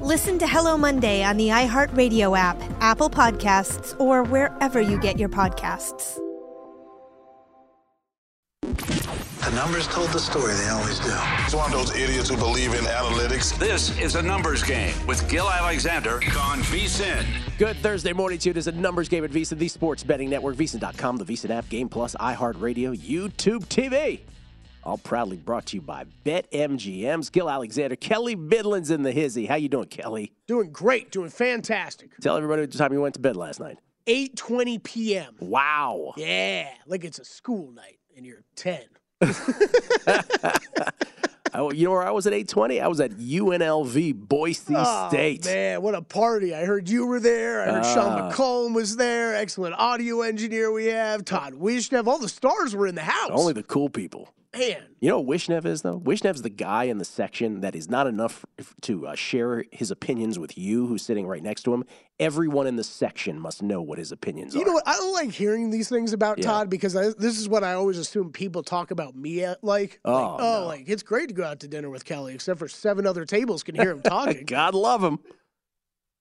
Listen to Hello Monday on the iHeartRadio app, Apple Podcasts, or wherever you get your podcasts. The numbers told the story, they always do. He's one of those idiots who believe in analytics. This is a numbers game with Gill Alexander on VSIN. Good Thursday morning to you. It is a numbers game at VSIN, the sports betting network, VSIN.com, the VSIN app, Game Plus, iHeartRadio, YouTube TV. All proudly brought to you by BetMGM's Gill Alexander, Kelly Bidlin's in the hizzy. How you doing, Kelly? Doing great, doing fantastic. Tell everybody what time you went to bed last night. 8:20 p.m. Wow. Yeah, like it's a school night and you're 10. I, you know where I was at 8:20? I was at UNLV Boise Oh, State. man, what a party. I heard you were there. I heard Sean Ah. McCollum was there. Excellent audio engineer we have. Todd Wishnev. All the stars were in the house. Only the cool people. Man, You know what Wishnev is, though? Wishnev's the guy in the section that is not enough to uh, share his opinions with you, who's sitting right next to him. Everyone in the section must know what his opinions you are. You know what? I don't like hearing these things about Yeah. Todd because I, this is what I always assume people talk about me at, like. Oh, like, oh, no. like it's great to go out to dinner with Kelly, except for seven other tables can hear him talking. God love him.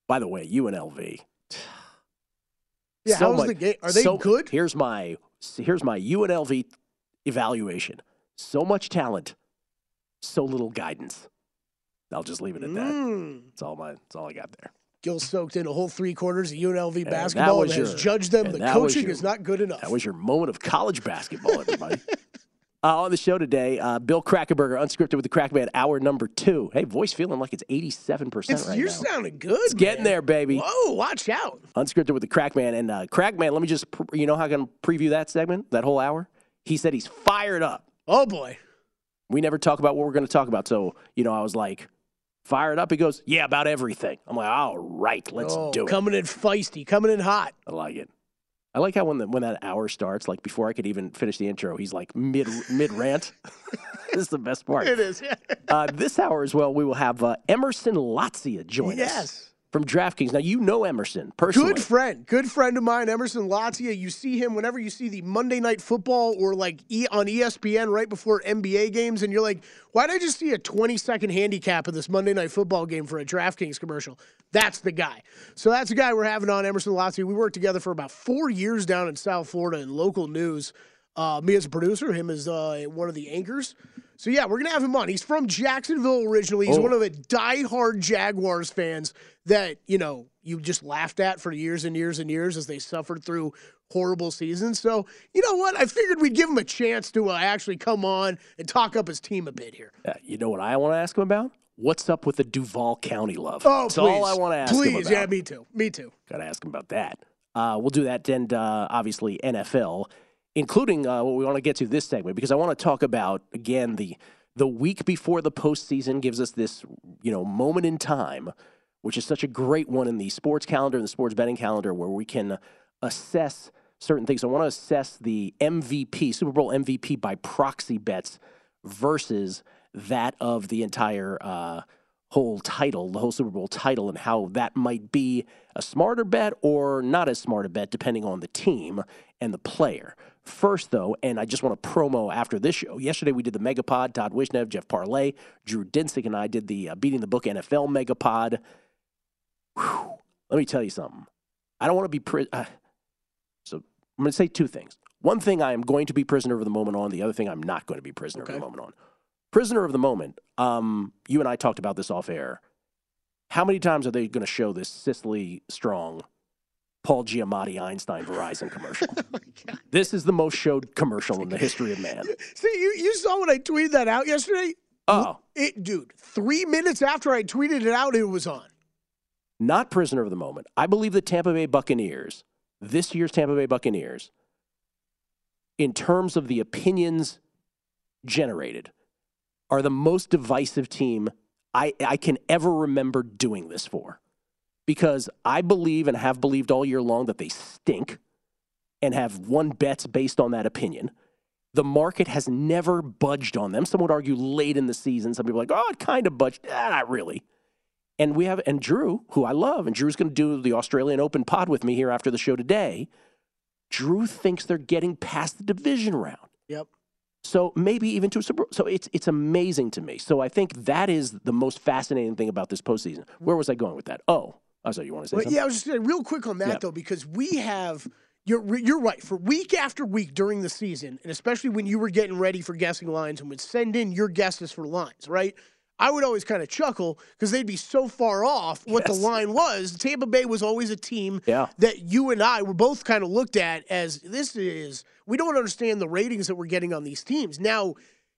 By the way, UNLV. yeah, So how's much- the game? Are they so- good? Here's my here's my UNLV evaluation. So much talent, so little guidance. I'll just leave it at that. Mm. That's all my that's all I got there. Gill soaked in a whole three quarters of UNLV that basketball and was has your- judged them. The coaching your- is not good enough. That was your moment of college basketball, everybody. uh, on the show today, uh, Bill Krackomberger, unscripted with the Crackman, hour number two. Hey, voice feeling like it's 87% It's, right you're now. sounding good. It's getting there, baby. Whoa, watch out. Unscripted with the Crackman. And uh, Crackman, let me just, you know how I can preview that segment, that whole hour? He said he's fired up. Oh, boy. We never talk about what we're going to talk about. So, you know, I was like, fired up. He goes, yeah, about everything. I'm like, all right, let's oh, do it. Coming in feisty, coming in hot. I like it. I like how when the, when that hour starts, like before I could even finish the intro, he's like mid mid rant. this is the best part. It is. Uh, this hour as well, we will have uh, Emerson Lotzia join us yes. From DraftKings. Now you know Emerson personally. Good friend, good friend of mine, Emerson Lotzia. You see him whenever you see the Monday Night Football or like e- on ESPN right before NBA games, and you're like, why did I just see a 20 second handicap of this Monday Night Football game for a DraftKings commercial? That's the guy. So that's the guy we're having on, Emerson Lotzia. We worked together for about four years down in South Florida in local news. Uh, me as a producer, him as uh, one of the anchors. So yeah, we're gonna have him on. He's from Jacksonville originally. He's Oh. one of the diehard Jaguars fans that you know you just laughed at for years and years and years as they suffered through horrible seasons. So you know what? I figured we'd give him a chance to uh, actually come on and talk up his team a bit here. Uh, you know what I want to ask him about? What's up with the Duval County love? Oh, That's please, all I want to ask him please, yeah, me too, me too. Got to ask him about that. Uh, we'll do that, and uh, obviously NFL, including uh, what we want to get to this segment because I want to talk about again the the week before the postseason gives us this you know moment in time, which is such a great one in the sports calendar and the sports betting calendar where we can assess certain things. I want to assess the MVP, Super Bowl MVP by proxy bets versus that of the entire uh, whole title, the whole Super Bowl title, and how that might be a smarter bet or not as smart a bet, depending on the team and the player. First, though, and I just want to promo after this show. Yesterday we did the Megapod. Todd Wishnev, Jeff Parlay, Drew Dinsick, and I did the uh, Beating the Book NFL Megapod. Whew. Let me tell you something. I don't want to be. Pri- uh, so I'm going to say two things. One thing I am going to be prisoner of the moment on. The other thing I'm not going to be prisoner Okay. of the moment on. Prisoner of the moment. Um, you and I talked about this off air. How many times are they going to show this Sicily Strong, Paul Giamatti Einstein Verizon commercial? this is the most showed commercial in the history of man. See, you, you saw when I tweeted that out yesterday? Oh, It, dude, three minutes after I tweeted it out, it was on. Not prisoner of the moment. I believe the Tampa Bay Buccaneers, this year's Tampa Bay Buccaneers, in terms of the opinions generated, are the most divisive team I, I can ever remember doing this for. Because I believe and have believed all year long that they stink and have won bets based on that opinion. The market has never budged on them. Some would argue late in the season. Some people are like, oh, it kind of budged. Ah, not really. And we have, and Drew, who I love, and Drew's going to do the Australian Open pod with me here after the show today. Drew thinks they're getting past the division round. Yep. So maybe even to a Super. So it's it's amazing to me. So I think that is the most fascinating thing about this postseason. Where was I going with that? Oh, oh I thought you want to say Well, something. yeah, I was just saying real quick on that Yeah. though, because we have you're you're right for week after week during the season, and especially when you were getting ready for guessing lines and would send in your guesses for lines, right? I would always kind of chuckle because they'd be so far off what Yes. the line was. Tampa Bay was always a team Yeah. that you and I were both kind of looked at as this is we don't understand the ratings that we're getting on these teams. Now,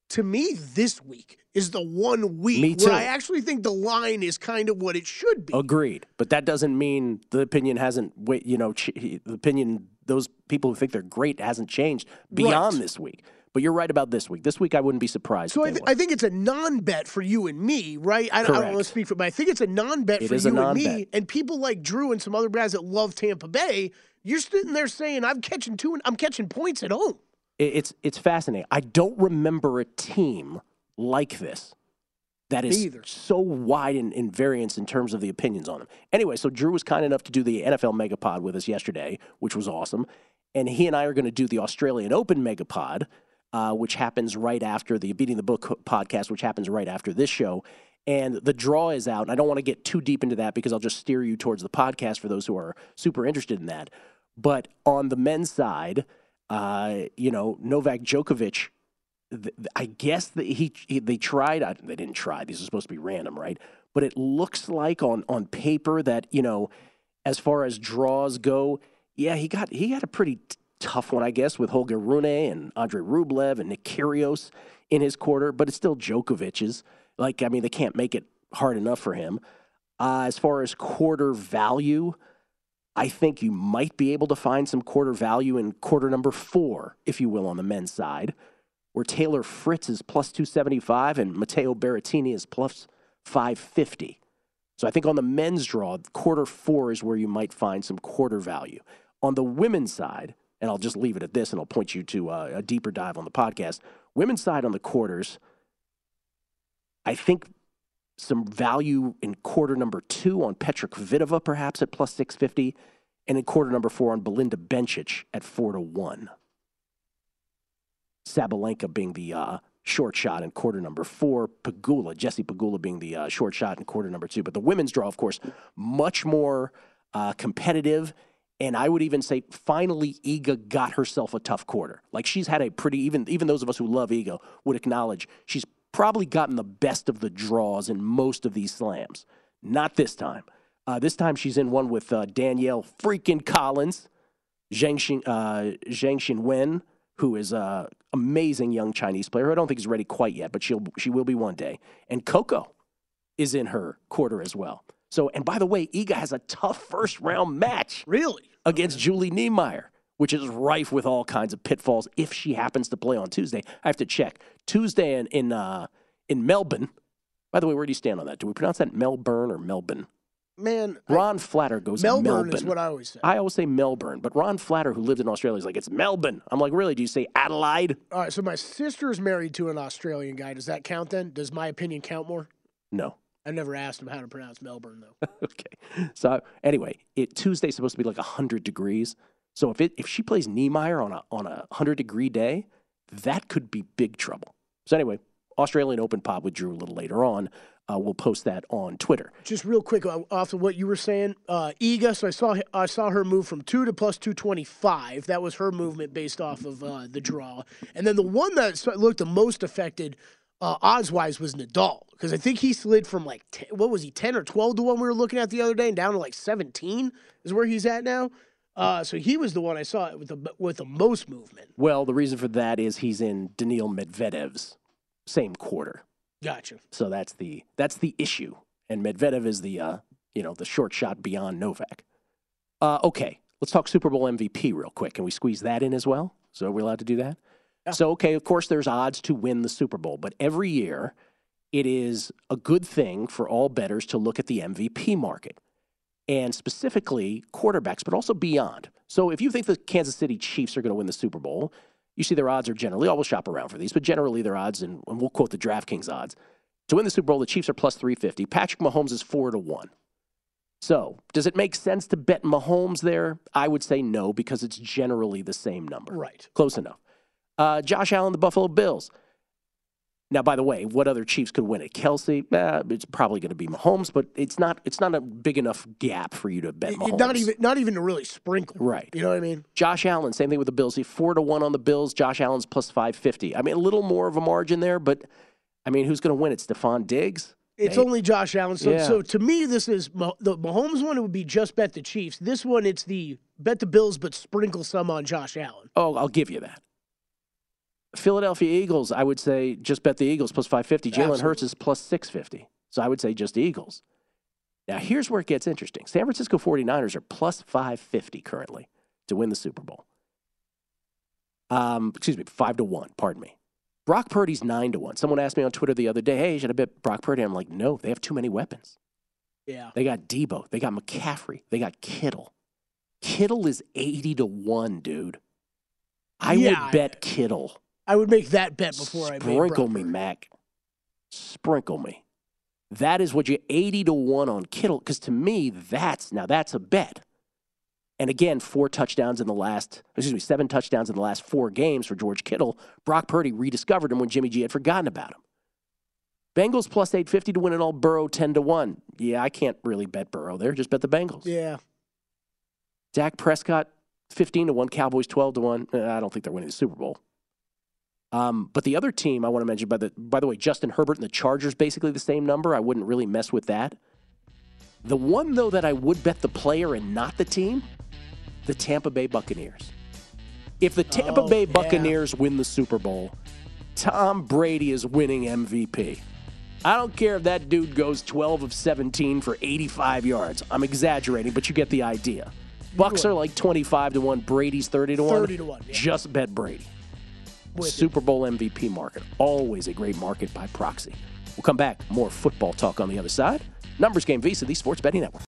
to me, this week is the one week where. I actually think the line is kind of what it should be. Agreed, but that doesn't mean the opinion hasn't. You know, the opinion those people who think they're great hasn't changed beyond Right. this week. But you're right about this week. This week, I wouldn't be surprised. So I, th- I think it's a non-bet for you and me, right? I, I don't want to speak for, but I think it's a non-bet It for you and me. And people like Drew and some other guys that love Tampa Bay. You're sitting there saying, "I'm catching two, and I'm catching points at home." It- it's it's fascinating. I don't remember a team like this that is so wide in, in variance in terms of the opinions on them. Anyway, so Drew was kind enough to do the NFL Megapod with us yesterday, which was awesome. And he and I are going to do the Australian Open Megapod, uh, which happens right after the Beating the Book podcast, which happens right after this show. And the draw is out. And I don't want to get too deep into that because I'll just steer you towards the podcast for those who are super interested in that. But on the men's side, uh, you know, Novak Djokovic, th- I guess that he, he they tried. I, they didn't try. These are supposed to be random, right? But it looks like on on paper that you know, as far as draws go, yeah, he got he had a pretty tough one, I guess, with Holger Rune and Andre Rublev and Nick Kyrgios in his quarter. But it's still Djokovic's. Like, I mean, they can't make it hard enough for him. Uh, as far as quarter value, I think you might be able to find some quarter value in quarter number four, if you will, on the men's side, where Taylor Fritz is plus 275 and Matteo Berrettini is plus 550. So I think on the men's draw, quarter four is where you might find some quarter value. On the women's side, and I'll just leave it at this and I'll point you to uh, a deeper dive on the podcast. Women's side on the quarters, I think some value in quarter number two on Petra Kvitova, perhaps at plus 650, and in quarter number four on Belinda Bencic at four to one. Sabalenka being the uh, short shot in quarter number four, Pegula, Jesse Pegula being the uh, short shot in quarter number two. But the women's draw, of course, much more uh, competitive. And I would even say, finally, Iga got herself a tough quarter. Like she's had a pretty even even those of us who love Iga would acknowledge she's probably gotten the best of the draws in most of these slams. Not this time. Uh, this time she's in one with uh, Danielle freaking Collins, Zhang Xin, uh, Zhang who is a amazing young Chinese player. I don't think is ready quite yet, but she'll she will be one day. And Coco is in her quarter as well. So, and by the way, Iga has a tough first round match. Really? Against Julie Niemeier, which is rife with all kinds of pitfalls if she happens to play on Tuesday. I have to check. Tuesday in in, uh, in Melbourne. By the way, where do you stand on that? Do we pronounce that Melbourne or Melbourne? Man, Ron Flatter goes Melbourne Melbourne. is what I always say. I always say Melbourne, but Ron Flatter, who lived in Australia, is like, it's Melbourne. I'm like, really? Do you say Adelaide? All right, so my sister's married to an Australian guy. Does that count then? Does my opinion count more? No. I never asked him how to pronounce Melbourne though. okay. So anyway, it Tuesday's supposed to be like 100 degrees. So if it if she plays Niemeier on a on a 100 degree day, that could be big trouble. So anyway, Australian Open pod with Drew a little later on. Uh, we'll post that on Twitter. Just real quick uh, off of what you were saying, uh, Iga. So I saw I saw her move from two to plus two twenty five. That was her movement based off of uh, the draw. And then the one that looked the most affected uh, odds wise was Nadal because I think he slid from like 10, what was he ten or twelve to one we were looking at the other day, and down to like seventeen is where he's at now. Uh, so he was the one I saw with the with the most movement. Well, the reason for that is he's in Daniil Medvedev's same quarter. Gotcha. So that's the that's the issue, and Medvedev is the uh, you know the short shot beyond Novak. Uh, okay, let's talk Super Bowl MVP real quick. Can we squeeze that in as well? So are we allowed to do that? Yeah. So okay, of course there's odds to win the Super Bowl, but every year it is a good thing for all bettors to look at the MVP market and specifically quarterbacks, but also beyond. So if you think the Kansas City Chiefs are going to win the Super Bowl, you see their odds are generally, oh, I will shop around for these, but generally their odds, and, and we'll quote the DraftKings odds. To win the Super Bowl, the Chiefs are plus 350. Patrick Mahomes is 4 to 1. So, does it make sense to bet Mahomes there? I would say no, because it's generally the same number. Right. Close enough. Uh, Josh Allen, the Buffalo Bills. Now, by the way, what other Chiefs could win it? Kelce, eh, it's probably going to be Mahomes, but it's not. It's not a big enough gap for you to bet Mahomes. Not even, not even to really sprinkle. Right. You know what I mean? Josh Allen, same thing with the Bills. He four to one on the Bills. Josh Allen's plus five fifty. I mean, a little more of a margin there, but I mean, who's going to win? It's Stefon Diggs. It's only Josh Allen. So, yeah. so to me, this is the Mahomes one. It would be just bet the Chiefs. This one, it's the bet the Bills, but sprinkle some on Josh Allen. Oh, I'll give you that. Philadelphia Eagles, I would say just bet the Eagles plus 550. Jalen Hurts is plus 650. So I would say just Eagles. Now, here's where it gets interesting. San Francisco 49ers are plus 550 currently to win the Super Bowl. Um, excuse me, 5 to 1, pardon me. Brock Purdy's 9 to 1. Someone asked me on Twitter the other day, hey, should I bet Brock Purdy? I'm like, no, they have too many weapons. Yeah. They got Deebo, they got McCaffrey, they got Kittle. Kittle is 80 to 1, dude. I yeah, would bet Kittle. I would make that bet before Sprinkle I Sprinkle me, Mac. Sprinkle me. That is what you 80 to 1 on Kittle cuz to me that's now that's a bet. And again, four touchdowns in the last, excuse me, seven touchdowns in the last four games for George Kittle. Brock Purdy rediscovered him when Jimmy G had forgotten about him. Bengals plus 850 to win it all. Burrow 10 to 1. Yeah, I can't really bet Burrow there. Just bet the Bengals. Yeah. Dak Prescott 15 to 1. Cowboys 12 to 1. Uh, I don't think they're winning the Super Bowl. Um, but the other team I want to mention, by the by the way, Justin Herbert and the Chargers basically the same number. I wouldn't really mess with that. The one though that I would bet the player and not the team, the Tampa Bay Buccaneers. If the Tampa oh, Bay Buccaneers yeah. win the Super Bowl, Tom Brady is winning MVP. I don't care if that dude goes 12 of 17 for 85 yards. I'm exaggerating, but you get the idea. Bucks are like 25 to 1, Brady's 30 to 1. 30 to 1. Yeah. Just bet Brady. Super Bowl MVP market. Always a great market by proxy. We'll come back. More football talk on the other side. Numbers Game VSIN, the Sports Betting Network.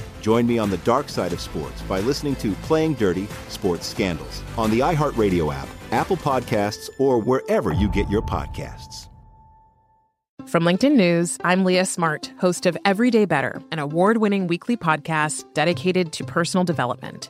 Join me on the dark side of sports by listening to Playing Dirty Sports Scandals on the iHeartRadio app, Apple Podcasts, or wherever you get your podcasts. From LinkedIn News, I'm Leah Smart, host of Everyday Better, an award winning weekly podcast dedicated to personal development.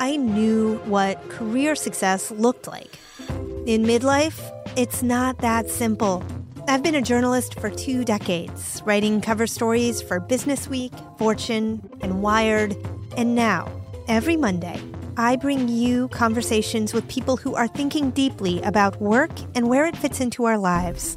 I knew what career success looked like. In midlife, it's not that simple. I've been a journalist for two decades, writing cover stories for Business Week, Fortune, and Wired. And now, every Monday, I bring you conversations with people who are thinking deeply about work and where it fits into our lives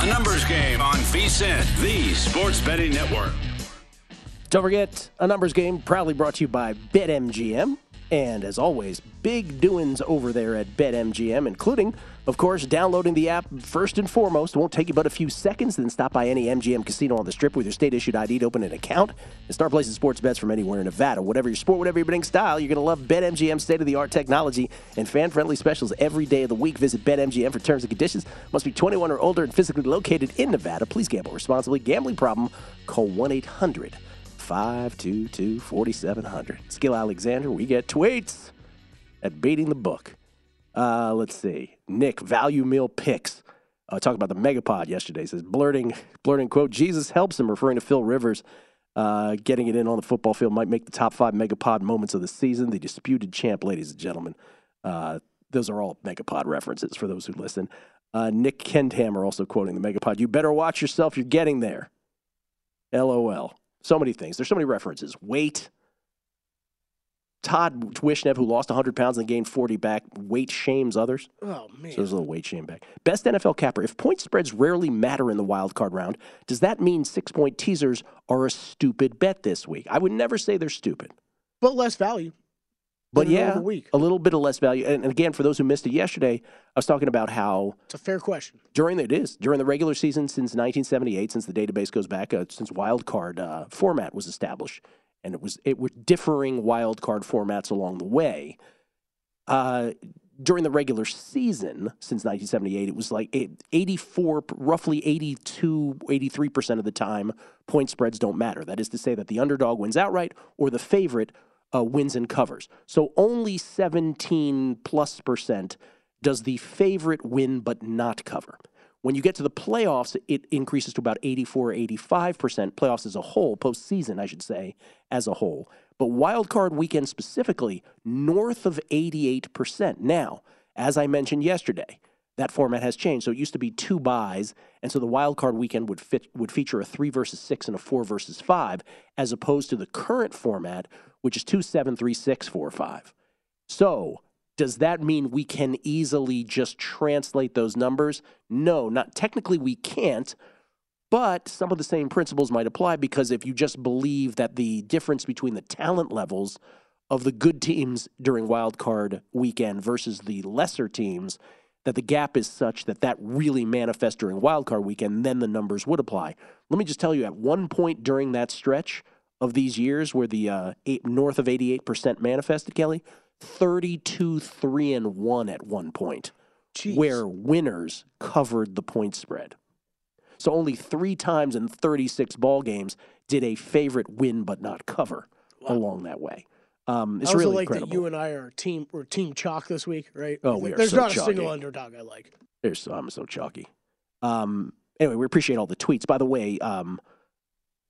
A numbers game on VSIN, the sports betting network. Don't forget, a numbers game proudly brought to you by BetMGM. And as always, big doings over there at BetMGM, including, of course, downloading the app first and foremost. It won't take you but a few seconds. Then stop by any MGM casino on the strip with your state issued ID to open an account and start placing sports bets from anywhere in Nevada. Whatever your sport, whatever your betting style, you're going to love BetMGM state of the art technology and fan friendly specials every day of the week. Visit BetMGM for terms and conditions. Must be 21 or older and physically located in Nevada. Please gamble responsibly. Gambling problem? Call 1 800 522 4700. Gill Alexander, we get tweets at Beating the Book. Uh, let's see. Nick, value meal picks. Uh, talked about the Megapod yesterday. Says blurting, blurting quote, Jesus helps him, referring to Phil Rivers. Uh, getting it in on the football field might make the top five Megapod moments of the season. The disputed champ, ladies and gentlemen. Uh, those are all Megapod references for those who listen. Uh, Nick Kendhammer also quoting the Megapod. You better watch yourself. You're getting there. LOL. So many things. There's so many references. Weight. Todd Wishnev, who lost 100 pounds and gained 40 back, weight shames others. Oh, man. So there's a little weight shame back. Best NFL capper. If point spreads rarely matter in the wild card round, does that mean six point teasers are a stupid bet this week? I would never say they're stupid. But less value. But yeah, a little bit of less value. And and again, for those who missed it yesterday, I was talking about how It's a fair question. during the, it is during the regular season since 1978, since the database goes back, uh, since wild card uh, format was established, and it was it were differing wild card formats along the way. Uh, during the regular season since 1978, it was like 84, roughly 82, 83 percent of the time, point spreads don't matter. That is to say that the underdog wins outright or the favorite uh, wins and covers. So only 17 plus percent does the favorite win but not cover. When you get to the playoffs, it increases to about 84, 85%, playoffs as a whole, postseason, I should say, as a whole. But wild card weekend specifically, north of 88%. Now, as I mentioned yesterday, that format has changed. So it used to be two buys, and so the wild card weekend would fit would feature a three versus six and a four versus five, as opposed to the current format, which is two, seven, three, six, four, five. So does that mean we can easily just translate those numbers? No, not technically we can't, but some of the same principles might apply because if you just believe that the difference between the talent levels of the good teams during wild card weekend versus the lesser teams that the gap is such that that really manifests during wild card weekend then the numbers would apply let me just tell you at one point during that stretch of these years where the uh, eight, north of 88% manifested, Kelly, 32 3 and 1 at one point, Jeez. where winners covered the point spread. So only three times in 36 ball games did a favorite win but not cover along that way. Um, it's I also really like incredible. that you and I are team we're team chalk this week, right? Oh, we are There's so not a chalky. single underdog I like. There's, I'm so chalky. Um, anyway, we appreciate all the tweets. By the way, um,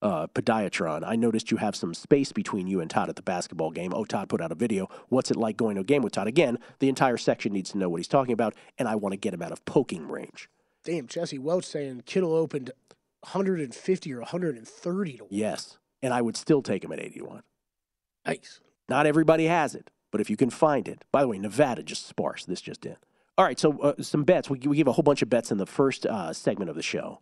uh, Podiatron, I noticed you have some space between you and Todd at the basketball game. Oh, Todd put out a video. What's it like going to a game with Todd? Again, the entire section needs to know what he's talking about, and I want to get him out of poking range. Damn, Jesse Welch saying Kittle opened 150 or 130 to win. Yes, and I would still take him at 81. Nice. Not everybody has it, but if you can find it. By the way, Nevada just sparse. This just in. All right, so uh, some bets. We, we give a whole bunch of bets in the first uh, segment of the show.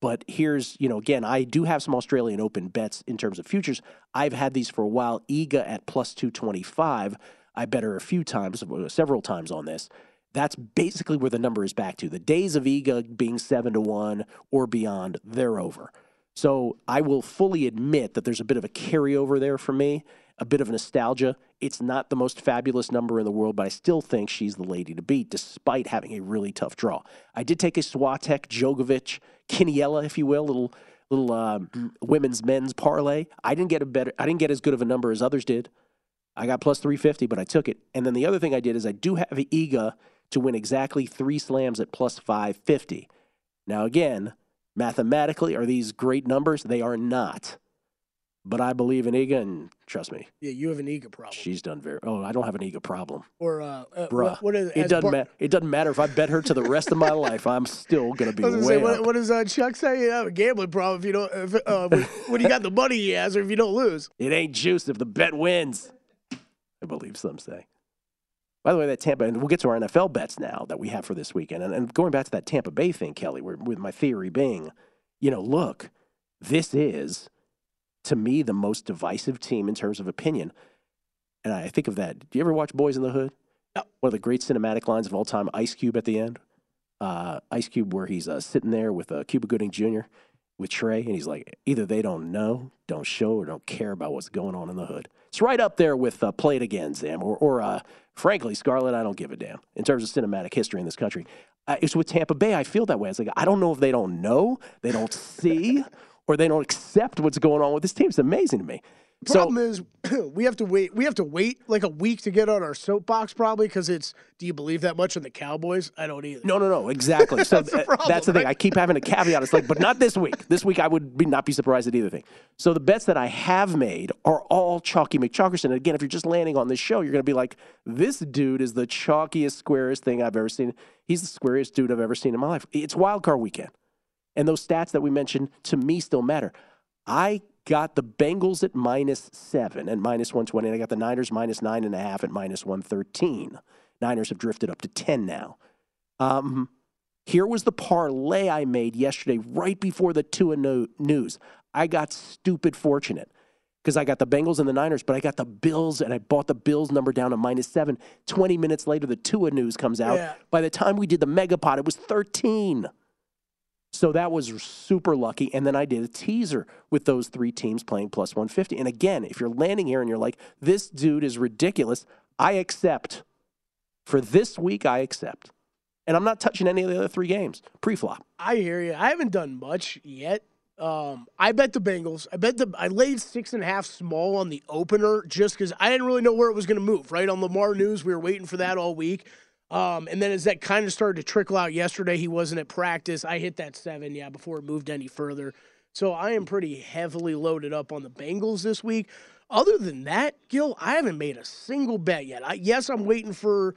But here's, you know, again, I do have some Australian Open bets in terms of futures. I've had these for a while. Iga at plus 225. I bet her a few times, several times on this. That's basically where the number is back to. The days of Iga being seven to one or beyond, they're over. So I will fully admit that there's a bit of a carryover there for me, a bit of nostalgia. It's not the most fabulous number in the world, but I still think she's the lady to beat, despite having a really tough draw. I did take a Swiatek, Djokovic, quiniela, if you will, little little um, women's men's parlay. I didn't get a better. I didn't get as good of a number as others did. I got plus 350, but I took it. And then the other thing I did is I do have Iga to win exactly three slams at plus 550. Now, again, mathematically, are these great numbers? They are not. But I believe in Iga, and trust me, Yeah, you have an ego problem. she's done very. Oh, I don't have an Iga problem, Or uh, uh bruh. what, what is it as doesn't matter. It doesn't matter if I bet her to the rest of my life. I'm still gonna be I was gonna way say, what, up. what does uh, Chuck say? You have a gambling problem if you don't, if, uh, when, when you got the money he has, or if you don't lose. It ain't juice if the bet wins. I believe some say. By the way, that Tampa, and we'll get to our NFL bets now that we have for this weekend. And, and going back to that Tampa Bay thing, Kelly, where, with my theory being, you know, look, this is, to me, the most divisive team in terms of opinion. And I think of that. Do you ever watch Boys in the Hood? One of the great cinematic lines of all time, Ice Cube at the end. Uh, Ice Cube, where he's uh, sitting there with uh, Cuba Gooding Jr. with Trey, and he's like, either they don't know, don't show, or don't care about what's going on in the hood. It's right up there with uh, Play It Again, Sam, or, or uh, frankly, Scarlett, I don't give a damn in terms of cinematic history in this country. Uh, it's with Tampa Bay, I feel that way. It's like, I don't know if they don't know, they don't see, or they don't accept what's going on with this team. It's amazing to me. Problem is, we have to wait. We have to wait like a week to get on our soapbox, probably because it's. Do you believe that much in the Cowboys? I don't either. No, no, no, exactly. So uh, That's the problem, that's the thing. right? I keep having a caveat. It's like, but not this week. This week I would be not be surprised at either thing. So the bets that I have made are all chalky McChalkerson. And again, if you're just landing on this show, you're going to be like, this dude is the chalkiest, squarest thing I've ever seen. He's the squarest dude I've ever seen in my life. It's wild card weekend, and those stats that we mentioned to me still matter. I got the Bengals at minus seven and minus 120, and I got the Niners minus nine and a half at minus 113. Niners have drifted up to 10 now. Um, here was the parlay I made yesterday, right before the Tua news. I got stupid fortunate because I got the Bengals and the Niners, but I got the Bills and I bought the Bills number down to minus seven. 20 minutes later, the Tua news comes out. Yeah. By the time we did the Megapod, it was 13. So that was super lucky. And then I did a teaser with those three teams playing plus 150. And again, if you're landing here and you're like, this dude is ridiculous, I accept. For this week, I accept. And I'm not touching any of the other three games pre flop. I hear you. I haven't done much yet. Um, I bet the Bengals. I bet the. I laid six and a half small on the opener just because I didn't really know where it was going to move. Right on Lamar news, we were waiting for that all week. Um, and then as that kind of started to trickle out yesterday, he wasn't at practice. I hit that seven, yeah, before it moved any further. So I am pretty heavily loaded up on the Bengals this week. Other than that, Gill, I haven't made a single bet yet. I, yes, I'm waiting for.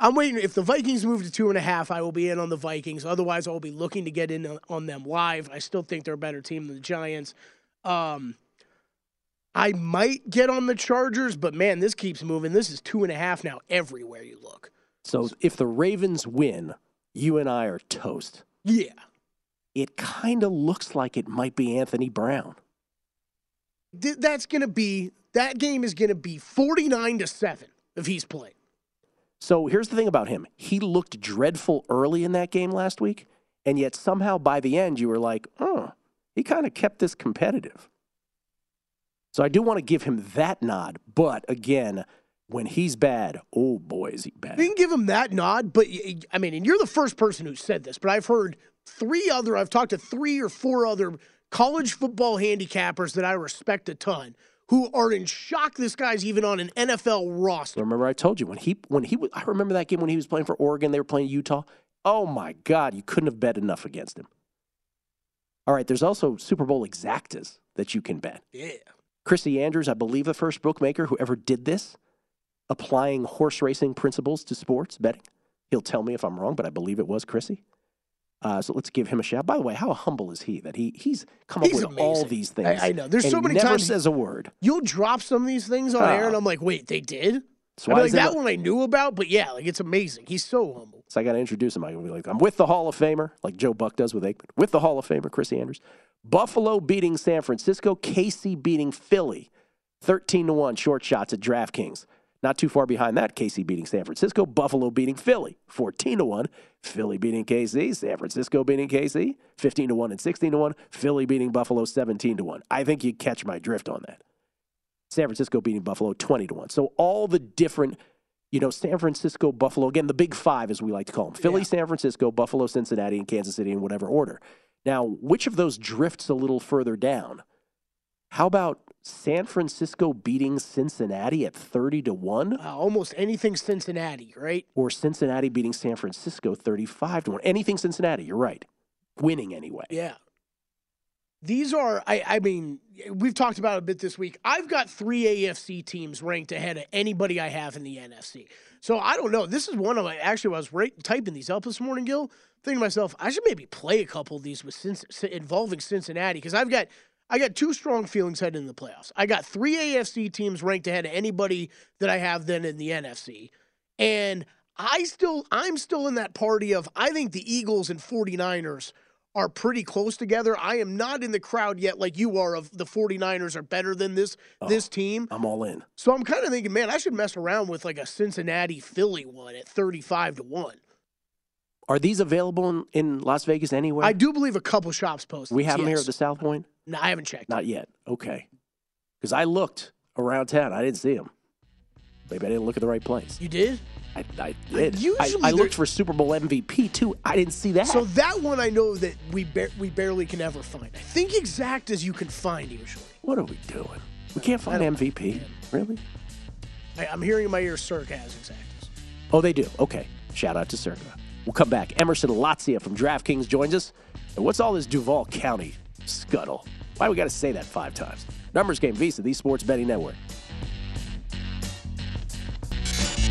I'm waiting. If the Vikings move to two and a half, I will be in on the Vikings. Otherwise, I will be looking to get in on- them live. I still think they're a better team than the Giants. Um, I might get on the Chargers, but man, this keeps moving. This is two and a half now everywhere you look. So if the Ravens win, you and I are toast. Yeah. It kind of looks like it might be Anthony Brown. That's going to be that game is going to be 49 to 7 if he's playing. So here's the thing about him. He looked dreadful early in that game last week, and yet somehow by the end you were like, oh, he kind of kept this competitive. So I do want to give him that nod. But again, when he's bad, oh boy, is he bad. We can give him that nod, but I mean, and you're the first person who said this, but I've heard three other, I've talked to three or four other college football handicappers that I respect a ton who are in shock this guy's even on an NFL roster. Remember, I told you when he when he was, I remember that game when he was playing for Oregon. They were playing Utah. Oh my God, you couldn't have bet enough against him. All right, there's also Super Bowl exactas that you can bet. Yeah. Chrissy Andrews, I believe the first bookmaker who ever did this, applying horse racing principles to sports betting. He'll tell me if I'm wrong, but I believe it was Chrissy. Uh, so let's give him a shout. By the way, how humble is he that he he's come up He's with all these things? I, I know. There's so many never times says a word. You'll drop some of these things on Oh. air, and I'm like, wait, they did? So like, that one I knew about, but yeah, like it's amazing. He's so humble. So I got to introduce him. I can be like, I'm with the Hall of Famer, like Joe Buck does with Aikman, with the Hall of Famer, Chrissy Andrews. Buffalo beating San Francisco, KC beating Philly, 13 to 1 short shots at DraftKings. Not too far behind that, KC beating San Francisco, Buffalo beating Philly, 14 to 1. Philly beating KC, San Francisco beating KC, 15 to 1 and 16 to 1. Philly beating Buffalo, 17 to 1. I think you catch my drift on that. San Francisco beating Buffalo 20 to 1. So all the different, you know, San Francisco, Buffalo, again, the big five, as we like to call them Philly, San Francisco, Buffalo, Cincinnati, and Kansas City in whatever order. Now, which of those drifts a little further down? How about San Francisco beating Cincinnati at 30 to 1? Uh, almost anything Cincinnati, right? Or Cincinnati beating San Francisco 35 to 1? Anything Cincinnati, you're right. Winning anyway. Yeah. These are, I, I mean, we've talked about it a bit this week. I've got three AFC teams ranked ahead of anybody I have in the NFC. So I don't know. This is one of my, actually, I was right, typing these up this morning, Gill, thinking to myself, I should maybe play a couple of these with involving Cincinnati because I've got, I got two strong feelings heading into the playoffs. I got three AFC teams ranked ahead of anybody that I have then in the NFC. And I still, I'm still in that party of, I think the Eagles and 49ers are pretty close together. I am not in the crowd yet like you are of the 49ers are better than this oh, this team. I'm all in. So I'm kind of thinking, man, I should mess around with like a Cincinnati Philly one at 35 to 1. Are these available in, in Las Vegas anywhere? I do believe a couple shops posted. We have them here at the South Point? No, I haven't checked. Not yet. Okay. Because I looked around town. I didn't see them. Maybe I didn't look at the right place. You did? I, I did. I, usually I looked for Super Bowl MVP too. I didn't see that. So that one I know that we bar- we barely can ever find. I think exactas you can find usually. what are we doing? We can't find MVP. Really? I, I'm hearing in my ear Circa has exactas. Oh, they do. Okay. Shout out to Circa. We'll come back. Emerson Lotzia from DraftKings joins us. And what's all this Duval County scuttle? Why we got to say that five times? Numbers game VSIN, the Sports Betting Network.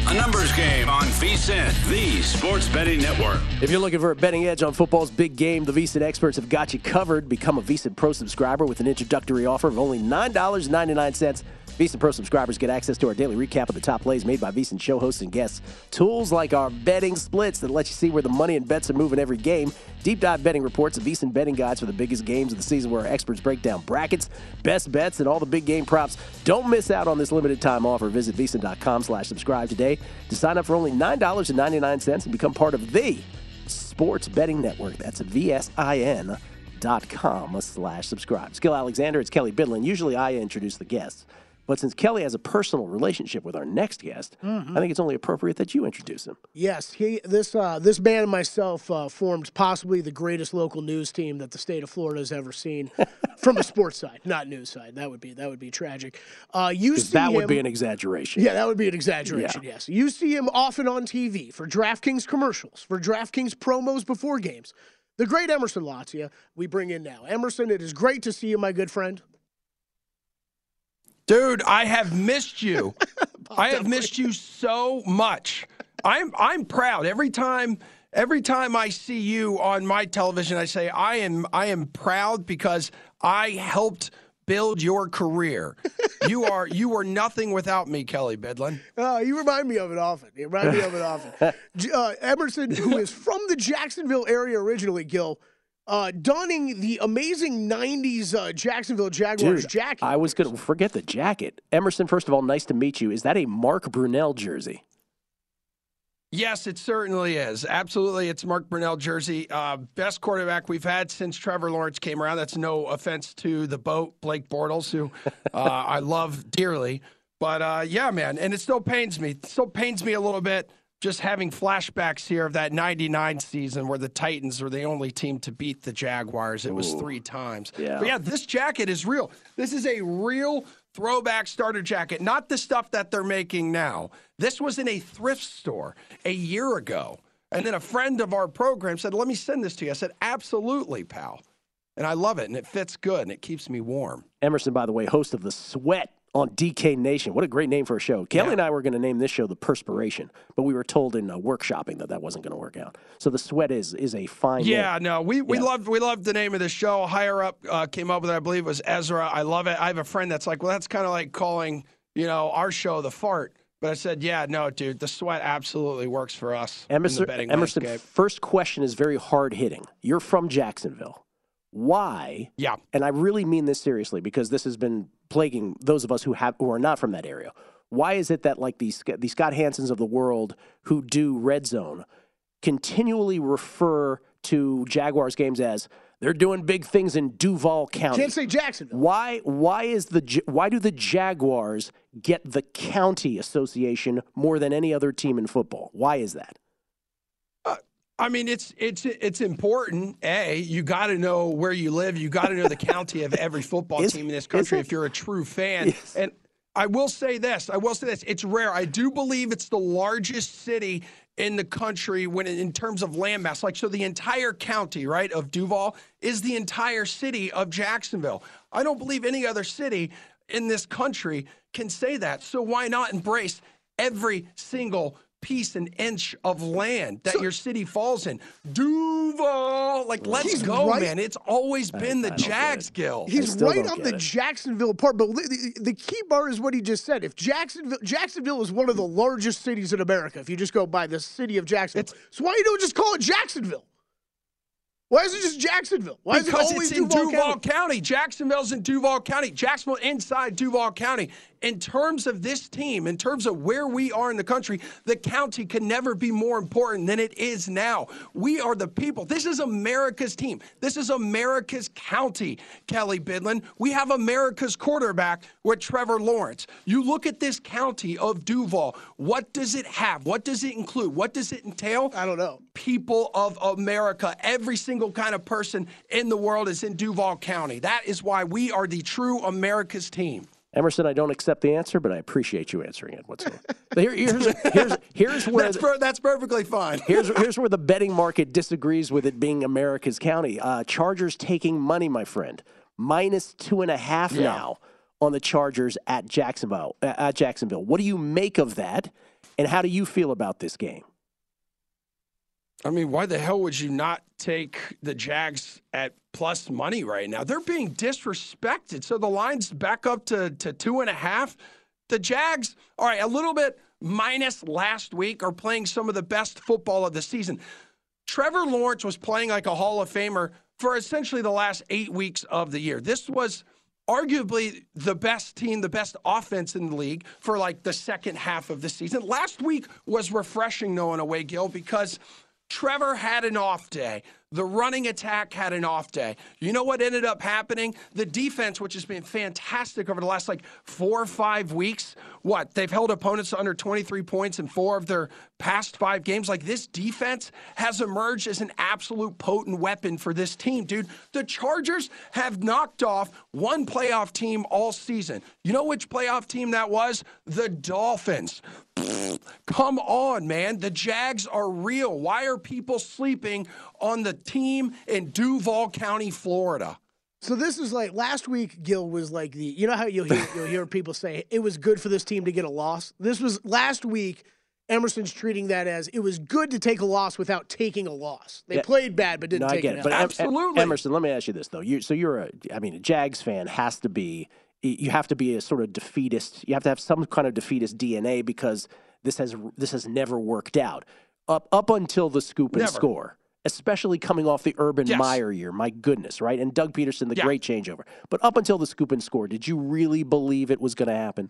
A numbers game on VSIN, the Sports Betting Network. If you're looking for a betting edge on football's big game, the VSiN experts have got you covered. Become a VSiN Pro subscriber with an introductory offer of only $9.99. VSiN Pro subscribers get access to our daily recap of the top plays made by VSiN show hosts and guests. Tools like our betting splits that let you see where the money and bets are moving every game. Deep dive betting reports and VSiN betting guides for the biggest games of the season where our experts break down brackets, best bets, and all the big game props. Don't miss out on this limited time offer. Visit VSiN.com slash subscribe today to sign up for only $9.99 and become part of the Sports Betting Network. That's VSIN dot com slash subscribe. Gill Alexander, it's Kelly Bidlin. Usually I introduce the guests, but since Kelly has a personal relationship with our next guest, I think it's only appropriate that you introduce him. Yes, he this uh, this man and myself uh, formed possibly the greatest local news team that the state of Florida has ever seen, from a sports side, not news side. That would be that would be tragic. Uh, you see that would be an exaggeration. Yeah, that would be an exaggeration. Yeah. Yes, you see him often on TV for DraftKings commercials, for DraftKings promos before games. The great Emerson Lotzia, we bring in now. Emerson, it is great to see you, my good friend. Dude, I have missed you. I have missed you so much. I'm I'm proud every time every time I see you on my television I say I am I am proud because I helped build your career. you are you are nothing without me, Kelly Bidlin. Uh, you remind me of it often. You remind me of it often. Uh, Emerson, who is from the Jacksonville area originally, Gill, uh, donning the amazing 90s uh, Jacksonville Jaguars Dude, jacket. I was going to forget the jacket. Emerson, first of all, nice to meet you. Is that a Mark Brunell jersey? Yes, it certainly is. Absolutely. It's Mark Brunell jersey. Uh, best quarterback we've had since Trevor Lawrence came around. That's no offense to the boat, Blake Bortles, who uh, I love dearly. But uh, yeah, man, and it still pains me. It still pains me a little bit just having flashbacks here of that 99 season where the Titans were the only team to beat the Jaguars. It was three times. Yeah. But yeah, this jacket is real. This is a real throwback starter jacket, not the stuff that they're making now. This was in a thrift store a year ago. And then a friend of our program said, Let me send this to you. I said, Absolutely, pal. And I love it, and it fits good, and it keeps me warm. Emerson, by the way, host of The Sweat on DK Nation. What a great name for a show. Kelly and I were going to name this show The Perspiration, but we were told in uh, workshopping that that wasn't going to work out. So The Sweat is is a fine Yeah, name. no, we, we Yeah. loved we loved the name of the show. Higher up uh, came up with it, I believe it was Ezra. I love it. I have a friend that's like, well, that's kind of like calling you know our show the fart. But I said, yeah, no, dude, the sweat absolutely works for us Emerson, Emerson landscape. first question is very hard hitting. You're from Jacksonville. Why? Yeah. And I really mean this seriously because this has been plaguing those of us who have who are not from that area. Why is it that like these the Scott Hansons of the world who do red zone continually refer to Jaguars games as they're doing big things in Duval County? Can't say Jacksonville. Why? Why is the why do the Jaguars get the county association more than any other team in football? Why is that? I mean, it's it's it's important. A, you got to know where you live. You got to know the county of every football Is- team in this country if you're a true fan. And I will say this. I will say this. It's rare. I do believe it's the largest city in the country when in terms of landmass. Like so, the entire county, right, of Duval is the entire city of Jacksonville. I don't believe any other city in this country can say that. So why not embrace every single piece and inch of land that your city falls in? Duval, like let's go, right- man. It's always been the Jags, Gill. He's right on the Jacksonville part, but the, the key bar is what he just said. If Jacksonville, Jacksonville is one of the largest cities in America. If you just go by the city of Jacksonville, so why you don't just call it Jacksonville? Why is it just Jacksonville? Why is it because always it's in Duval, Duval, County? County? Jacksonville's in Duval County. Jacksonville inside Duval County. In terms of this team, in terms of where we are in the country, the county can never be more important than it is now. We are the people. This is America's team. This is America's county, Kelly Bidlin. We have America's quarterback with Trevor Lawrence. You look at this county of Duval. What does it have? What does it include? What does it entail? I don't know. People of America. Every single kind of person in the world is in Duval County. That is why we are the true America's team. Emerson, I don't accept the answer, but I appreciate you answering it. What's here, here's here's here's where That's, the- per- that's perfectly fine. Here's here's where the betting market disagrees with it being America's county. Uh, Chargers taking money, my friend, minus two and a half Yeah. now on the Chargers at Jacksonville. Uh, at Jacksonville, what do you make of that, and how do you feel about this game? I mean, why the hell would you not take the Jags at plus money right now? They're being disrespected. So the line's back up to, to two and a half. The Jags, all right, a little bit minus last week, are playing some of the best football of the season. Trevor Lawrence was playing like a Hall of Famer for essentially the last eight weeks of the year. This was arguably the best team, the best offense in the league for like the second half of the season. Last week was refreshing, though, in a way, Gill, because Trevor had an off day. The running attack had an off day. You know what ended up happening? The defense, which has been fantastic over the last like four or five weeks, what? They've held opponents under 23 points in four of their past five games. Like this defense has emerged as an absolute potent weapon for this team, dude. The Chargers have knocked off one playoff team all season. You know which playoff team that was? The Dolphins. Come on, man. The Jags are real. Why are people sleeping on the team in Duval County, Florida? So this is like last week. Gill was like the. You know how you'll hear you'll hear people say it was good for this team to get a loss. This was last week. Emerson's treating that as it was good to take a loss without taking a loss. They Yeah. played bad, but didn't no, I take get an it. But L. Em- Em- Emerson, let me ask you this though. You, so you're a, I mean, a Jags fan has to be. You have to be a sort of defeatist. You have to have some kind of defeatist DNA because this has this has never worked out up up until the scoop and Never. score. Especially coming off the Urban Yes. Meyer year, my goodness, right? And Doug Pederson, the Yeah. great changeover. But up until the scoop and score, did you really believe it was going to happen?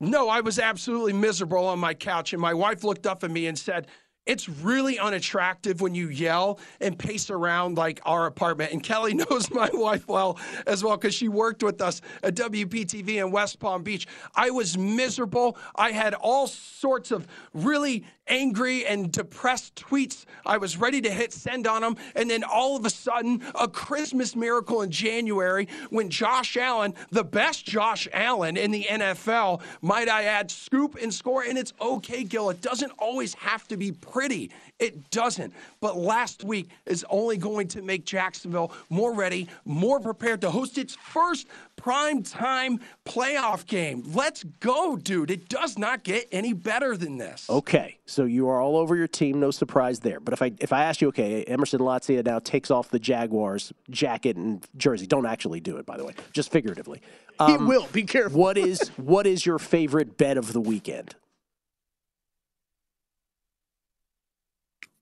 No, I was absolutely miserable on my couch, and my wife looked up at me and said, it's really unattractive when you yell and pace around like our apartment. And Kelly knows my wife well as well because she worked with us at WPTV in West Palm Beach. I was miserable. I had all sorts of really angry and depressed tweets. I was ready to hit send on them. And then all of a sudden, a Christmas miracle in January when Josh Allen, the best Josh Allen in the NFL, might I add, scoop and score. And it's okay, Gill. It doesn't always have to be pretty. It doesn't. But last week is only going to make Jacksonville more ready, more prepared to host its first prime time playoff game. Let's go, dude. It does not get any better than this. Okay, so you are all over your team, no surprise there. But if I if I ask you, okay, Emerson Lotzia now takes off the Jaguars jacket and jersey. Don't actually do it, by the way, just figuratively. Um, he will. Be careful. what is what is your favorite bet of the weekend?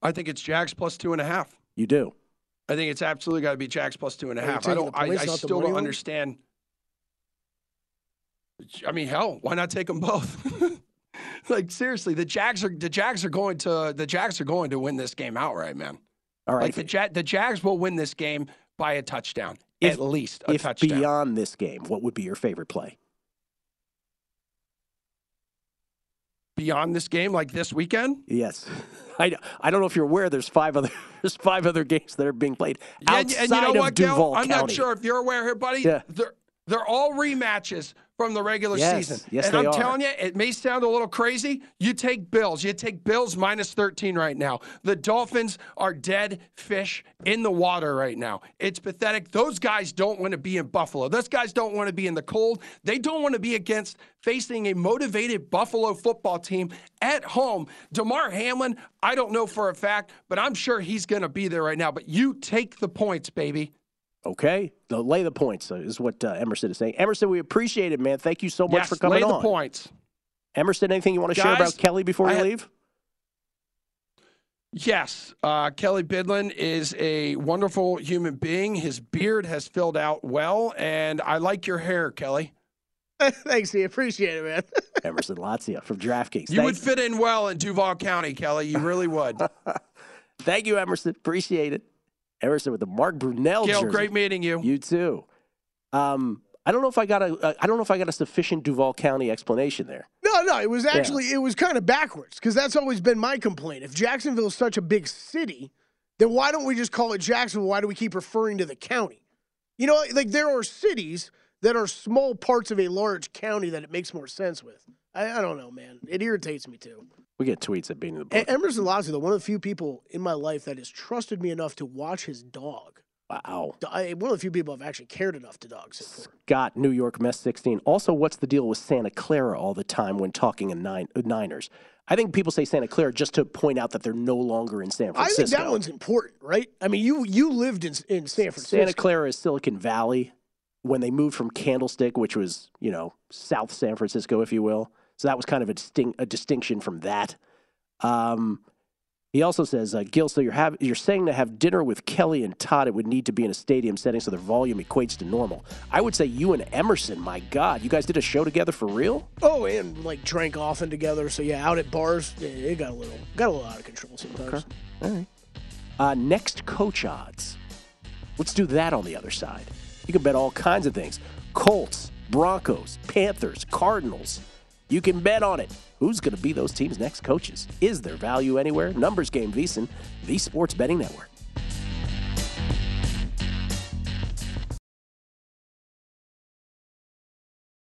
I think it's Jags plus two and a half. You do. I think it's absolutely got to be Jags plus two and a half. I don't. I, I still don't understand. I mean, hell, why not take them both? like seriously, the Jags are the Jags are going to the Jags are going to win this game outright, man. All right, like the ja- the Jags will win this game by a touchdown, if, at least a if touchdown. Beyond this game, what would be your favorite play? Beyond this game, like this weekend? Yes. I, I don't know if you're aware. There's five other there's five other games that are being played outside and, and you know of what, Duval Gail? I'm County. not sure if you're aware here, buddy. Yeah. They're, they're all rematches from the regular yes. season. Yes, and I'm are. telling you, it may sound a little crazy. You take Bills. You take Bills minus 13 right now. The Dolphins are dead fish in the water right now. It's pathetic. Those guys don't want to be in Buffalo. Those guys don't want to be in the cold. They don't want to be against facing a motivated Buffalo football team at home. Damar Hamlin, I don't know for a fact, but I'm sure he's going to be there right now. But you take the points, baby. Okay, the, lay the points is what uh, Emerson is saying. Emerson, we appreciate it, man. Thank you so much yes, for coming on. lay on. the points. Emerson, anything you want to Guys, share about Kelly before I you had- leave? Yes, uh, Kelly Bidlin is a wonderful human being. His beard has filled out well, and I like your hair, Kelly. Thanks, he appreciate it, man. Emerson Lotzia from DraftKings. You Thank- would fit in well in Duval County, Kelly. You really would. Thank you, Emerson. Appreciate it. Emerson with the Mark Brunell Gail, jersey. great meeting you. You too. Um, I don't know if I got a. Uh, don't know if I got a sufficient Duval County explanation there. No, no, it was actually it was kind of backwards because that's always been my complaint. If Jacksonville is such a big city, then why don't we just call it Jacksonville? Why do we keep referring to the county? You know, like there are cities that are small parts of a large county that it makes more sense with. I, I don't know, man. It irritates me too. We get tweets at being in the book. Emerson though, one of the few people in my life that has trusted me enough to watch his dog. Wow. I, one of the few people I've actually cared enough to dogs. Scott, New York Mess 16. Also, what's the deal with Santa Clara all the time when talking in nine, uh, Niners? I think people say Santa Clara just to point out that they're no longer in San Francisco. I think that one's important, right? I mean, you you lived in in San Francisco. Santa Clara is Silicon Valley. When they moved from Candlestick, which was you know South San Francisco, if you will, so that was kind of a, distinct, a distinction from that. Um, he also says, uh, Gill, so you're have, you're saying to have dinner with Kelly and Todd, it would need to be in a stadium setting so their volume equates to normal. I would say you and Emerson, my God, you guys did a show together for real? Oh, and like drank often together. So yeah, out at bars, it got a little got a little out of control sometimes. All right. Uh, next coach odds. Let's do that on the other side. You can bet all kinds of things Colts, Broncos, Panthers, Cardinals. You can bet on it. Who's going to be those teams' next coaches? Is there value anywhere? Numbers Game VSiN, the Sports Betting Network.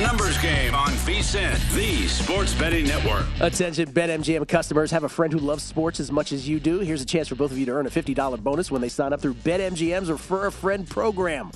Numbers game on VSIN, the sports betting network. Attention, BetMGM customers. Have a friend who loves sports as much as you do. Here's a chance for both of you to earn a $50 bonus when they sign up through BetMGM's Refer a Friend program.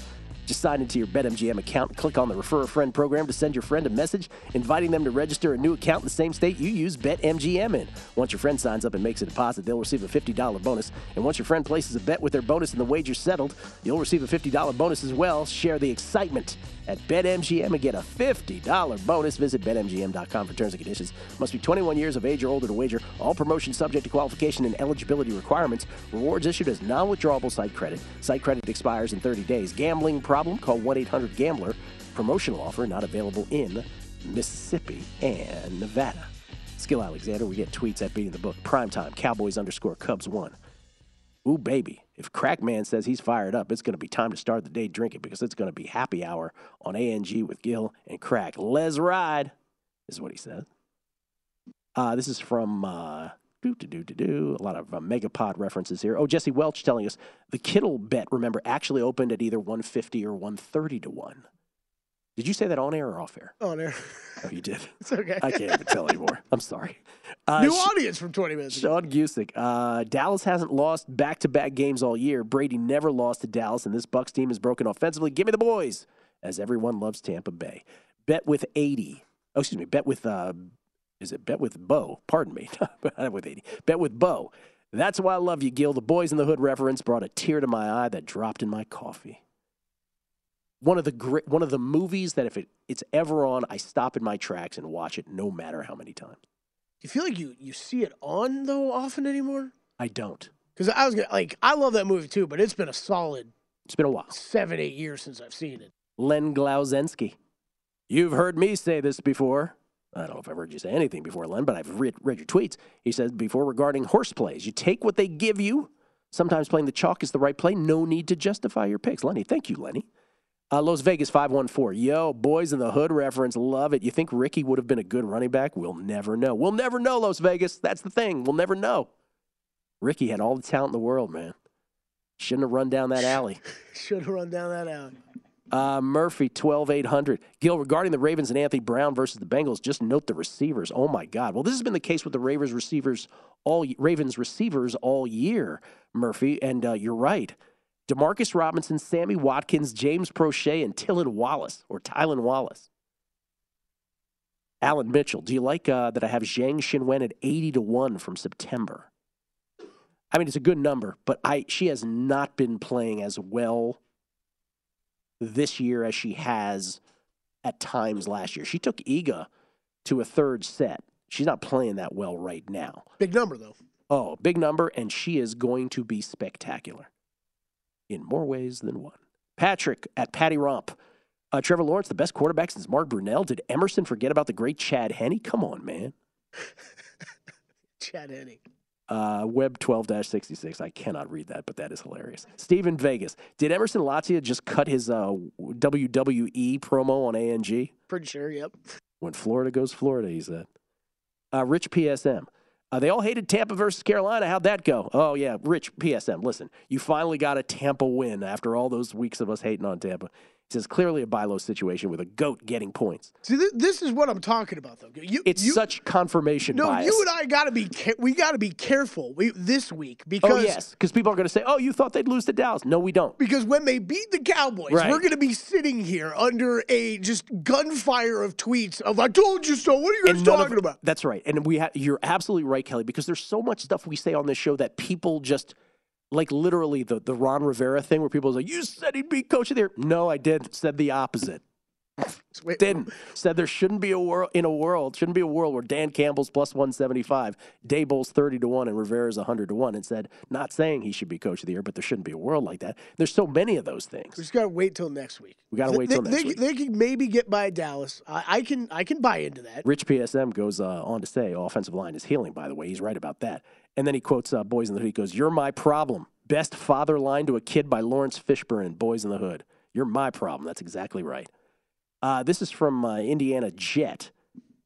Just sign into your BetMGM account and click on the Refer a Friend program to send your friend a message inviting them to register a new account in the same state you use BetMGM in. Once your friend signs up and makes a deposit, they'll receive a $50 bonus. And once your friend places a bet with their bonus and the wager settled, you'll receive a $50 bonus as well. Share the excitement at BetMGM and get a $50 bonus. Visit BetMGM.com for terms and conditions. Must be 21 years of age or older to wager. All promotions subject to qualification and eligibility requirements. Rewards issued as non withdrawable site credit. Site credit expires in 30 days. Gambling problem? Call 1 800 Gambler. Promotional offer not available in Mississippi and Nevada. Gill Alexander, we get tweets at Beating the Book. Primetime, Cowboys underscore Cubs one. Ooh, baby. If Crackman says he's fired up, it's going to be time to start the day drinking because it's going to be happy hour on ANG with Gill and Crack. Let's ride, is what he says. Uh, this is from uh. A lot of uh, Megapod references here. Oh, Jesse Welch telling us the Kittle bet. Remember, actually opened at either 150 or 130 to one. Did you say that on air or off air? On air. Oh, you did. It's okay. I can't even tell anymore. I'm sorry. Uh, New audience from 20 minutes ago. Sean Gusick. Uh, Dallas hasn't lost back-to-back games all year. Brady never lost to Dallas, and this Bucs team is broken offensively. Give me the boys, as everyone loves Tampa Bay. Bet with 80. Oh, excuse me. Bet with uh, is it bet with Bo? Pardon me. Not with 80. Bet with Bo. That's why I love you, Gill. The Boys in the Hood reference brought a tear to my eye that dropped in my coffee. One of the great, one of the movies that if it, it's ever on, I stop in my tracks and watch it, no matter how many times. You feel like you, you see it on, though, often anymore? I don't. Because I was gonna, like, I love that movie too, but it's been a solid It's been a while. seven, eight years since I've seen it. Len Glauzensky. You've heard me say this before. I don't know if I've heard you say anything before, Len, but I've read, read your tweets. He says before regarding horse plays, you take what they give you. Sometimes playing the chalk is the right play. No need to justify your picks. Lenny, thank you, Lenny. Uh, Las Vegas 514. Yo, boys in the hood reference. Love it. You think Ricky would have been a good running back? We'll never know. We'll never know, Las Vegas. That's the thing. We'll never know. Ricky had all the talent in the world, man. Shouldn't have run down that alley. Should have run down that alley. Uh, Murphy, 12800. Gill, regarding the Ravens and Anthony Brown versus the Bengals, just note the receivers. Oh, my God. Well, this has been the case with the Ravens receivers all Ravens receivers all year, Murphy. And uh, you're right. Demarcus Robinson, Sammy Watkins, James Proche, and Tylan Wallace, or Tylan Wallace. Alan Mitchell, do you like uh, that I have Zheng Qinwen at 80 to 1 from September? I mean, it's a good number, but I she has not been playing as well this year as she has at times last year. She took Iga to a third set. She's not playing that well right now. Big number, though. Oh, big number, and she is going to be spectacular in more ways than one. Patrick at Patty Romp. Uh, Trevor Lawrence, the best quarterback since Mark Brunell. Did Emerson forget about the great Chad Henne? Come on, man. Chad Henne. Uh, Web 12 66. I cannot read that, but that is hilarious. Steven Vegas. Did Emerson Lotzia just cut his uh, WWE promo on ANG? Pretty sure, yep. When Florida goes Florida, he said. Uh, Rich PSM. Uh, they all hated Tampa versus Carolina. How'd that go? Oh, yeah. Rich PSM. Listen, you finally got a Tampa win after all those weeks of us hating on Tampa. He says clearly a buy low situation with a goat getting points. See, th- this is what I'm talking about, though. You, it's you, such confirmation no, bias. you and I got to be ca- we got to be careful we, this week oh, because oh yes, because people are going to say, "Oh, you thought they'd lose to Dallas." No, we don't. Because when they beat the Cowboys, Right. we're going to be sitting here under a just gunfire of tweets of "I told you so." What are you guys none of- talking about? That's right, and we ha- you're absolutely right, Kelly. Because there's so much stuff we say on this show that people just like literally the the Ron Rivera thing, where people are like, "You said he'd be coach of the year." No, I did. Said the opposite. Didn't said there shouldn't be a world in a world shouldn't be a world where Dan Campbell's plus one seventy five, Daboll's thirty to one, and Rivera's hundred to one. And said not saying he should be coach of the year, but there shouldn't be a world like that. There's so many of those things. We just got to wait till next week. We got to They- wait till next they, week. They can maybe get by Dallas. I, I can I can buy into that. Rich PSM goes uh, on to say, offensive line is healing, by the way. He's right about that. And then he quotes uh, Boys in the Hood. He goes, You're my problem. Best father line to a kid by Laurence Fishburne in Boys in the Hood. You're my problem. That's exactly right. Uh, this is from uh, Indiana Jet.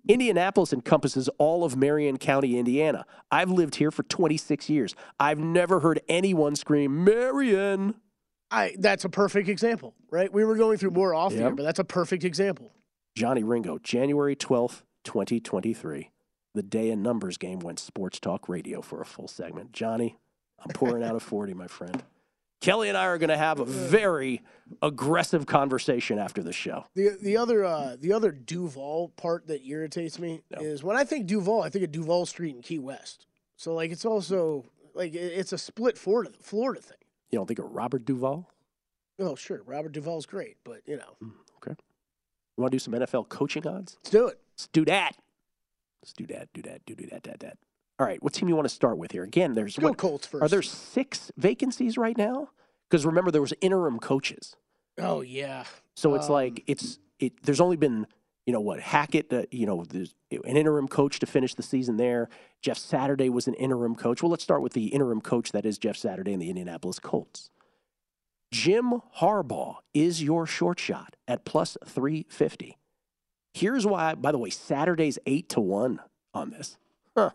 Indianapolis encompasses all of Marion County, Indiana. I've lived here for 26 years. I've never heard anyone scream, Marion. I that's a perfect example, right? We were going through more off Yep. air, but that's a perfect example. Johnny Ringo, January 12th, 2023. The day in numbers game went sports talk radio for a full segment. Johnny, I'm pouring out a 40, my friend. Kelly and I are going to have a very aggressive conversation after the show. The the other uh, the other Duval part that irritates me is when I think Duval, I think of Duval Street in Key West. So like it's also like it's a split Florida Florida thing. You don't think of Robert Duvall? Oh sure, Robert Duvall's great, but you know, Okay. You want to do some NFL coaching odds? let's do it. Let's do that. Let's do that, do that, do, do that, that, that. All right, what team you want to start with here? Again, there's go what, Colts first. Are there six vacancies right now? Because remember, there was interim coaches. Oh yeah. So it's Um, like it's it. There's only been you know what Hackett. Uh, you know, there's an interim coach to finish the season there. Jeff Saturday was an interim coach. Well, let's start with the interim coach that is Jeff Saturday in the Indianapolis Colts. Jim Harbaugh is your short shot at plus three fifty. Here's why. By the way, Saturday's eight to one on this. Huh.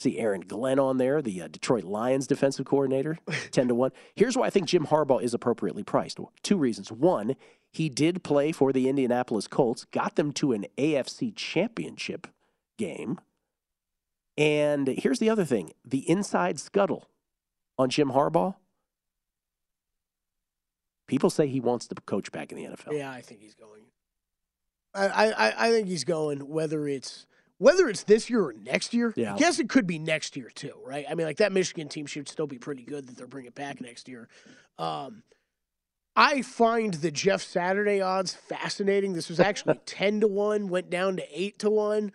See Aaron Glenn on there, the uh, Detroit Lions defensive coordinator, 10 to 1. Here's why I think Jim Harbaugh is appropriately priced. Two reasons. One, he did play for the Indianapolis Colts, got them to an AFC championship game. And here's the other thing the inside scuttle on Jim Harbaugh. People say he wants to coach back in the NFL. Yeah, I think he's going. I, I, I think he's going. Whether it's whether it's this year or next year, Yeah. I guess it could be next year too, right? I mean, like that Michigan team should still be pretty good that they're bringing back next year. Um, I find the Jeff Saturday odds fascinating. This was actually ten to one, went down to eight to one.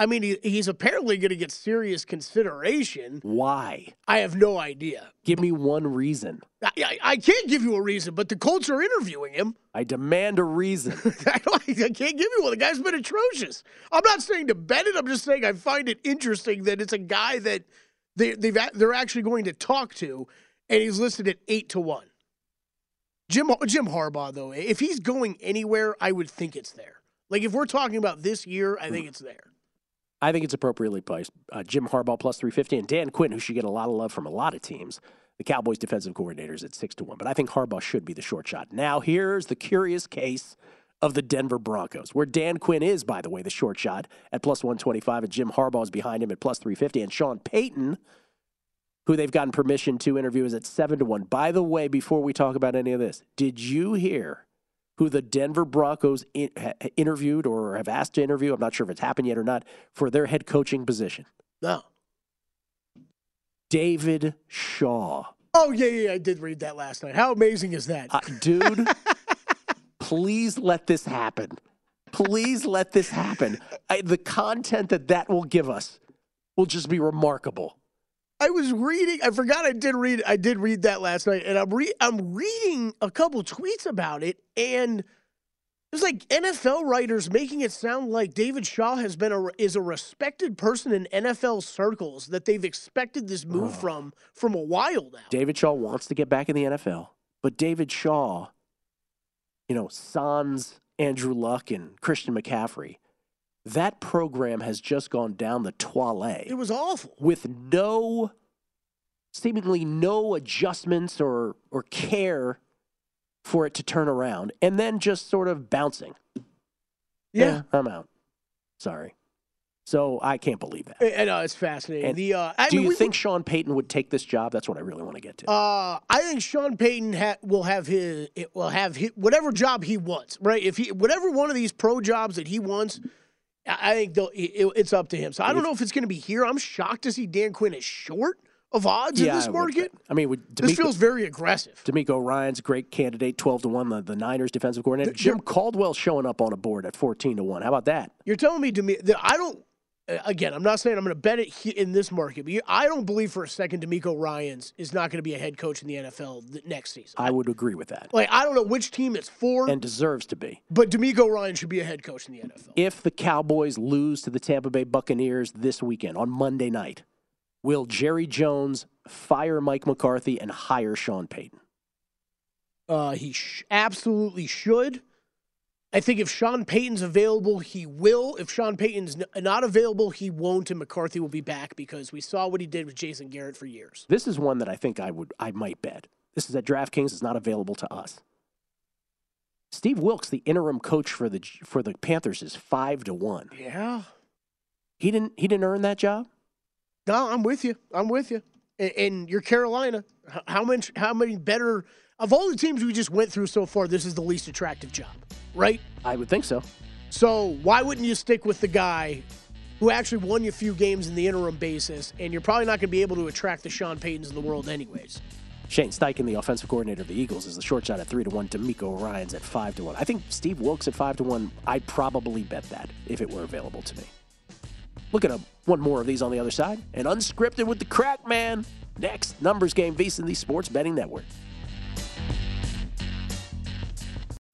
I mean, he, he's apparently going to get serious consideration. Why? I have no idea. Give me one reason. I, I, I can't give you a reason, but the Colts are interviewing him. I demand a reason. I, I can't give you one. The guy's been atrocious. I'm not saying to bet it. I'm just saying I find it interesting that it's a guy that they, they've they're actually going to talk to, and he's listed at eight to one. Jim Jim Harbaugh though, if he's going anywhere, I would think it's there. Like if we're talking about this year, I think hmm. it's there. I think it's appropriately priced. Uh, Jim Harbaugh plus 350 and Dan Quinn, who should get a lot of love from a lot of teams. The Cowboys defensive coordinators at six to one, but I think Harbaugh should be the short shot. Now, here's the curious case of the Denver Broncos, where Dan Quinn is, by the way, the short shot at plus 125, and Jim Harbaugh is behind him at plus 350, and Sean Payton, who they've gotten permission to interview, is at seven to one. By the way, before we talk about any of this, did you hear who the Denver Broncos in, ha, interviewed or have asked to interview? I'm not sure if it's happened yet or not for their head coaching position. No. David Shaw. Oh yeah, yeah, I did read that last night. How amazing is that, uh, dude? please let this happen. Please let this happen. I, the content that that will give us will just be remarkable. I was reading. I forgot I did read. I did read that last night, and I'm re, I'm reading a couple tweets about it, and there's like NFL writers making it sound like David Shaw has been a is a respected person in NFL circles that they've expected this move oh. from from a while now. David Shaw wants to get back in the NFL, but David Shaw, you know, Sans Andrew Luck and Christian McCaffrey that program has just gone down the toilet. It was awful. With no, seemingly no adjustments or, or care for it to turn around, and then just sort of bouncing. Yeah. yeah I'm out. Sorry. So I can't believe that. I know it's fascinating. And the uh, I do mean, you we, think Sean Payton would take this job? That's what I really want to get to. Uh, I think Sean Payton ha- will have his it will have his, whatever job he wants. Right? If he whatever one of these pro jobs that he wants, I think it, it's up to him. So I don't know if it's going to be here. I'm shocked to see Dan Quinn is short of odds yeah, in this market. I, mean, this feels very aggressive. DeMeco Ryans great candidate, twelve to one. The, the Niners defensive coordinator, Jim Caldwell showing up on a board at fourteen to one. How about that? You're telling me, Demi- I don't again, I'm not saying I'm going to bet it in this market, but I don't believe for a second DeMeco Ryans is not going to be a head coach in the NFL next season. I would agree with that. Like, I don't know which team it's for. And deserves to be. But DeMeco Ryan should be a head coach in the NFL. If the Cowboys lose to the Tampa Bay Buccaneers this weekend on Monday night, will Jerry Jones fire Mike McCarthy and hire Sean Payton? Uh, he sh- absolutely should. I think if Sean Payton's available, he will. If Sean Payton's not available, he won't, and McCarthy will be back because we saw what he did with Jason Garrett for years. This is one that I think I would I might bet. This is at DraftKings. is not available to us. Steve Wilks, the interim coach for the for the Panthers, is five to one. Yeah, he didn't he didn't earn that job. No, I'm with you. I'm with you. And, and you're Carolina. How much? How many better? Of all the teams we just went through so far, this is the least attractive job, right? I would think so. So why wouldn't you stick with the guy who actually won you a few games in the interim basis, and you're probably not going to be able to attract the Sean Paytons of the world anyways? Shane Steichen, the offensive coordinator of the Eagles, is the short shot at three to one. DeMeco Ryans at five to one. I think Steve Wilks at five to one. I'd probably bet that if it were available to me. Look at a, one more of these on the other side. And unscripted with the crack man. Next, numbers game, VSiN, the Sports Betting Network.